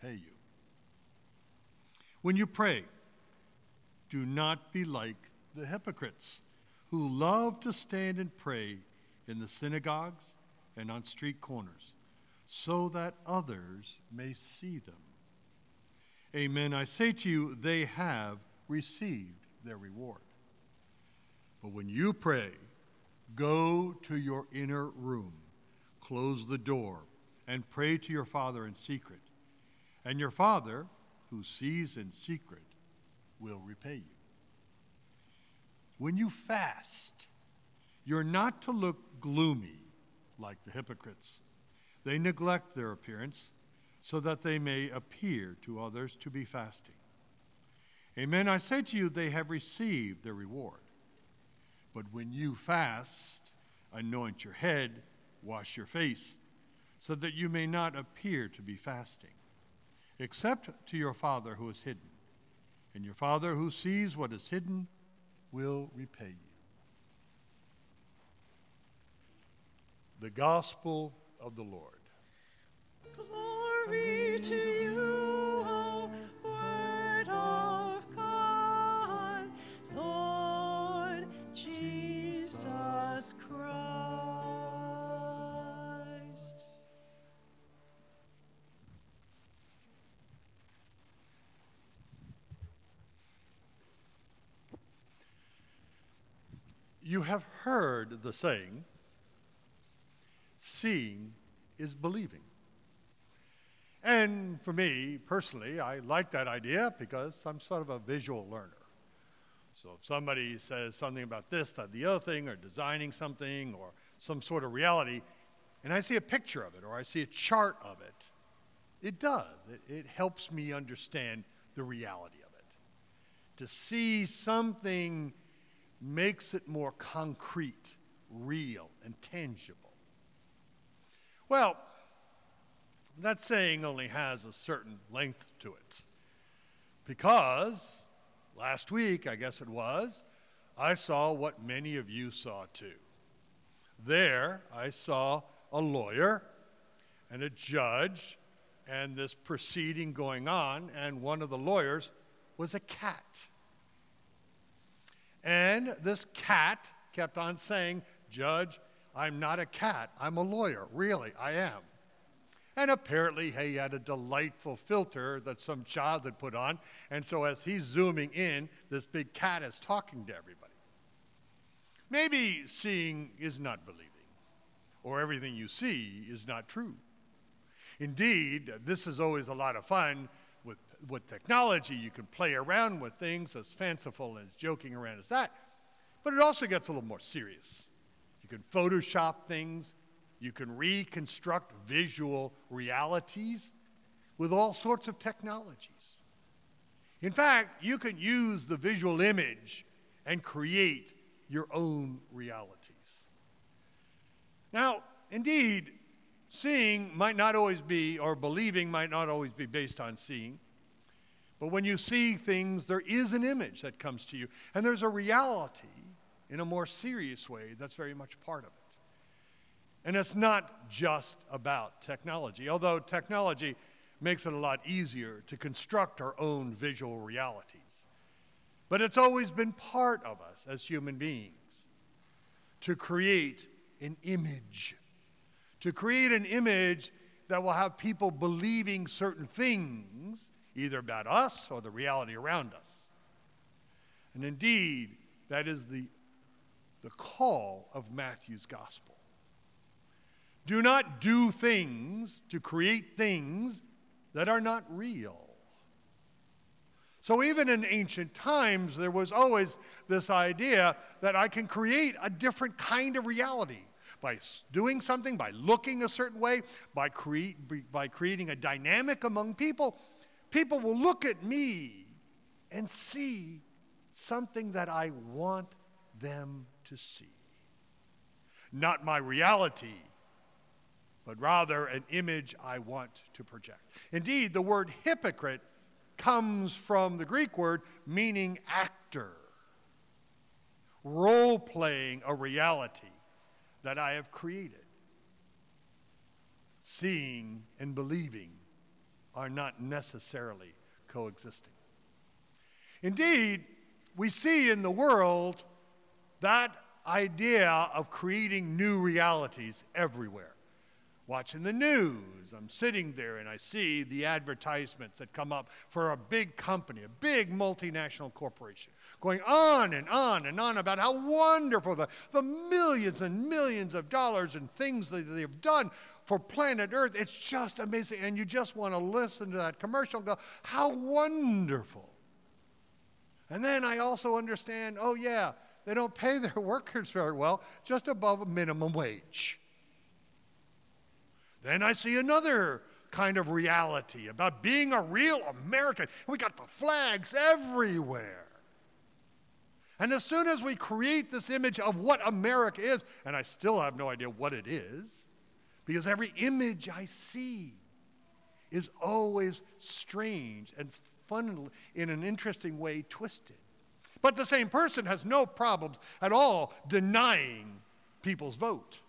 repay you. When you pray, do not be like the hypocrites who love to stand and pray in the synagogues and on street corners, so that others may see them. Amen. I say to you, they have received their reward. But when you pray, go to your inner room, close the door, and pray to your Father in secret. And your Father, who sees in secret, will repay you. When you fast, you're not to look gloomy like the hypocrites. They neglect their appearance so that they may appear to others to be fasting. Amen. I say to you, they have received their reward. But when you fast, anoint your head, wash your face, so that you may not appear to be fasting, except to your Father who is hidden. And your Father who sees what is hidden will repay you. The Gospel of the Lord. Glory to you, You have heard the saying, seeing is believing. And for me personally, I like that idea because I'm sort of a visual learner. So if somebody says something about this, that, the other thing, or designing something, or some sort of reality, and I see a picture of it, or I see a chart of it, it does. It, it helps me understand the reality of it. To see something makes it more concrete, real, and tangible. Well, that saying only has a certain length to it. Because last week, I guess it was, I saw what many of you saw too. There, I saw a lawyer and a judge and this proceeding going on, and one of the lawyers was a cat. And this cat kept on saying, Judge, I'm not a cat, I'm a lawyer. Really, I am. And apparently, he had a delightful filter that some child had put on. And so, as he's zooming in, this big cat is talking to everybody. Maybe seeing is not believing, or everything you see is not true. Indeed, this is always a lot of fun with, technology. You can play around with things as fanciful and as joking around as that. But it also gets a little more serious. You can Photoshop things, you can reconstruct visual realities with all sorts of technologies. In fact, you can use the visual image and create your own realities. Now, indeed, seeing might not always be, or believing might not always be based on seeing. But when you see things, there is an image that comes to you, and there's a reality in a more serious way that's very much part of it. And it's not just about technology, although technology makes it a lot easier to construct our own visual realities. But it's always been part of us as human beings to create an image, to create an image that will have people believing certain things, either about us or the reality around us. And indeed, that is the, the call of Matthew's gospel. Do not do things to create things that are not real. So, even in ancient times, there was always this idea that I can create a different kind of reality by doing something, by looking a certain way, by, cre- by creating a dynamic among people. People will look at me and see something that I want them to see. Not my reality, but rather an image I want to project. Indeed, the word hypocrite comes from the Greek word meaning actor, role playing a reality that I have created. Seeing and believing are not necessarily coexisting. Indeed, we see in the world that idea of creating new realities everywhere. Watching the news, I'm sitting there and I see the advertisements that come up for a big company, a big multinational corporation, going on and on and on about how wonderful the, the millions and millions of dollars and things that they've done for planet Earth. It's just amazing. And you just want to listen to that commercial and go, how wonderful. And then I also understand, oh, yeah, they don't pay their workers very well, just above a minimum wage. Then I see another kind of reality about being a real American. We got the flags everywhere. And as soon as we create this image of what America is, and I still have no idea what it is, because every image I see is always strange and fun in an interesting way twisted. But the same person has no problems at all denying people's vote.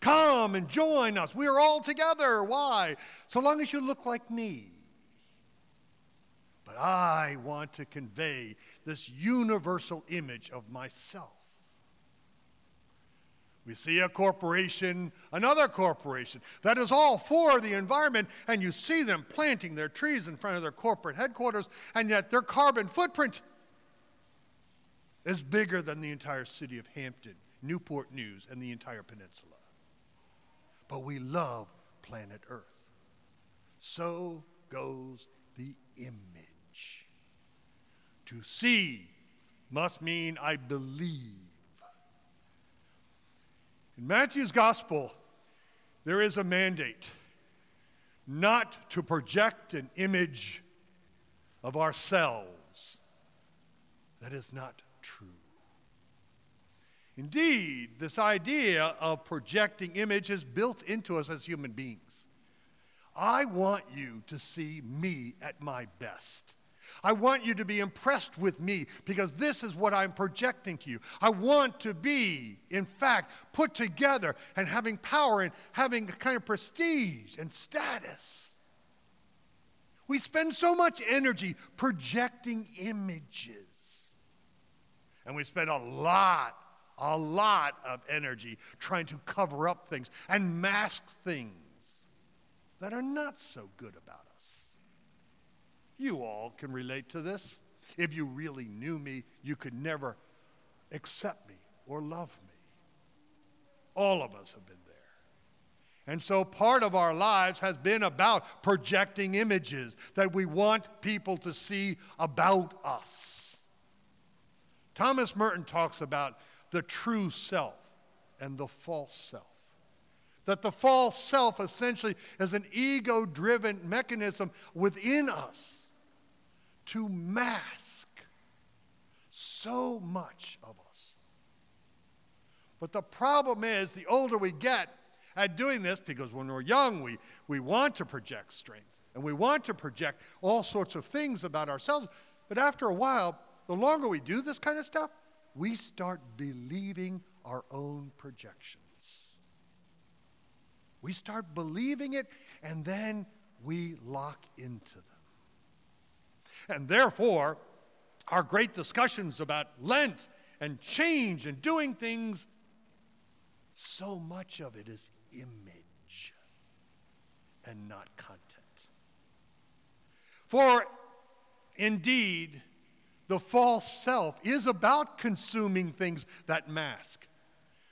Come and join us. We are all together. Why? So long as you look like me. But I want to convey this universal image of myself. We see a corporation, another corporation, that is all for the environment, and you see them planting their trees in front of their corporate headquarters, and yet their carbon footprint is bigger than the entire city of Hampton, Newport News, and the entire peninsula. But we love planet Earth. So goes the image. To see must mean I believe. In Matthew's gospel, there is a mandate not to project an image of ourselves that is not true. Indeed, this idea of projecting image is built into us as human beings. I want you to see me at my best. I want you to be impressed with me because this is what I'm projecting to you. I want to be, in fact, put together and having power and having a kind of prestige and status. We spend so much energy projecting images. And we spend a lot, a lot of energy trying to cover up things and mask things that are not so good about us. You all can relate to this. If you really knew me, you could never accept me or love me. All of us have been there. And so part of our lives has been about projecting images that we want people to see about us. Thomas Merton talks about the true self and the false self. That the false self essentially is an ego driven mechanism within us to mask so much of us. But the problem is, the older we get at doing this, because when we're young, we, we want to project strength and we want to project all sorts of things about ourselves. But after a while, the longer we do this kind of stuff, we start believing our own projections. We start believing it, and then we lock into them. And therefore, our great discussions about Lent and change and doing things, so much of it is image and not content. For indeed, the false self is about consuming things that mask.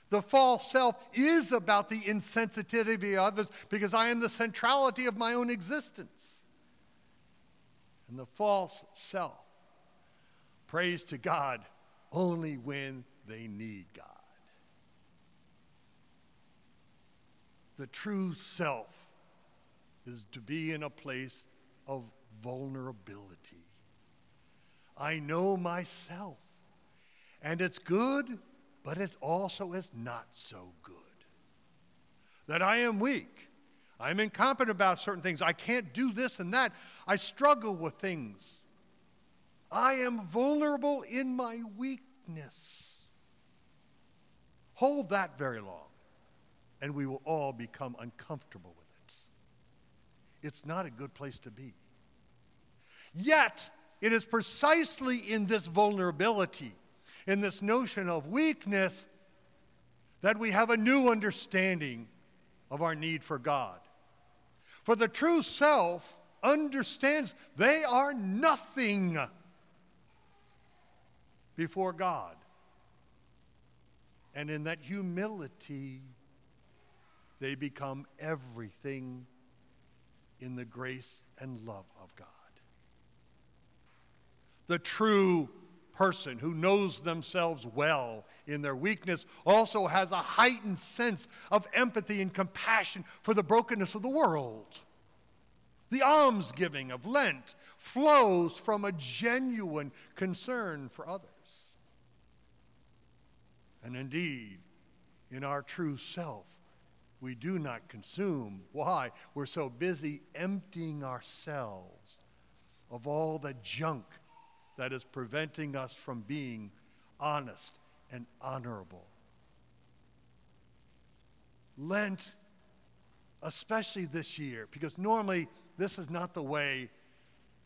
The false self is about the insensitivity of others because I am the centrality of my own existence. And the false self prays to God only when they need God. The true self is to be in a place of vulnerability. I know myself. And it's good, but it also is not so good. That I am weak. I'm incompetent about certain things. I can't do this and that. I struggle with things. I am vulnerable in my weakness. Hold that very long, and we will all become uncomfortable with it. it's not a good place to be. Yet, it is precisely in this vulnerability, in this notion of weakness, that we have a new understanding of our need for God. For the true self understands they are nothing before God. And in that humility, they become everything in the grace and love of God. The true person who knows themselves well in their weakness also has a heightened sense of empathy and compassion for the brokenness of the world. The almsgiving of Lent flows from a genuine concern for others. And indeed, in our true self, we do not consume. Why? We're so busy emptying ourselves of all the junk that is preventing us from being honest and honorable. Lent, especially this year, because normally this is not the way,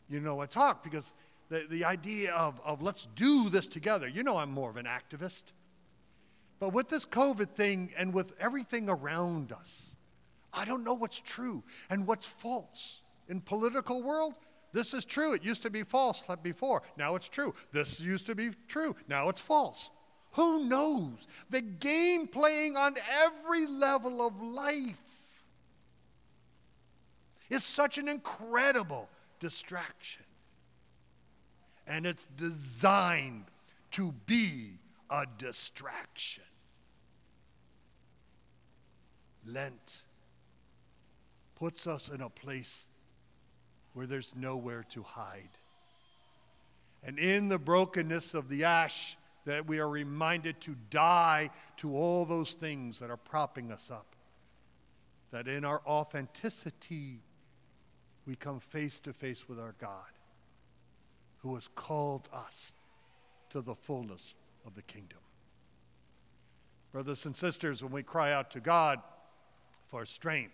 you know, I talk, because the, the idea of, of let's do this together, you know, I'm more of an activist. But with this COVID thing and with everything around us, I don't know what's true and what's false. In political world, this is true. It used to be false before. Now it's true. This used to be true. Now it's false. Who knows? The game playing on every level of life is such an incredible distraction. And it's designed to be a distraction. Lent puts us in a place where there's nowhere to hide. And in the brokenness of the ash, that we are reminded to die to all those things that are propping us up. That in our authenticity, we come face to face with our God, who has called us to the fullness of the kingdom. Brothers and sisters, when we cry out to God for strength,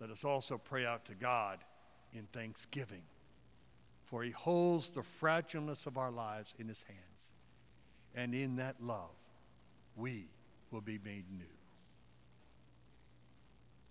let us also pray out to God in thanksgiving, for He holds the fragileness of our lives in His hands. And in that love, we will be made new.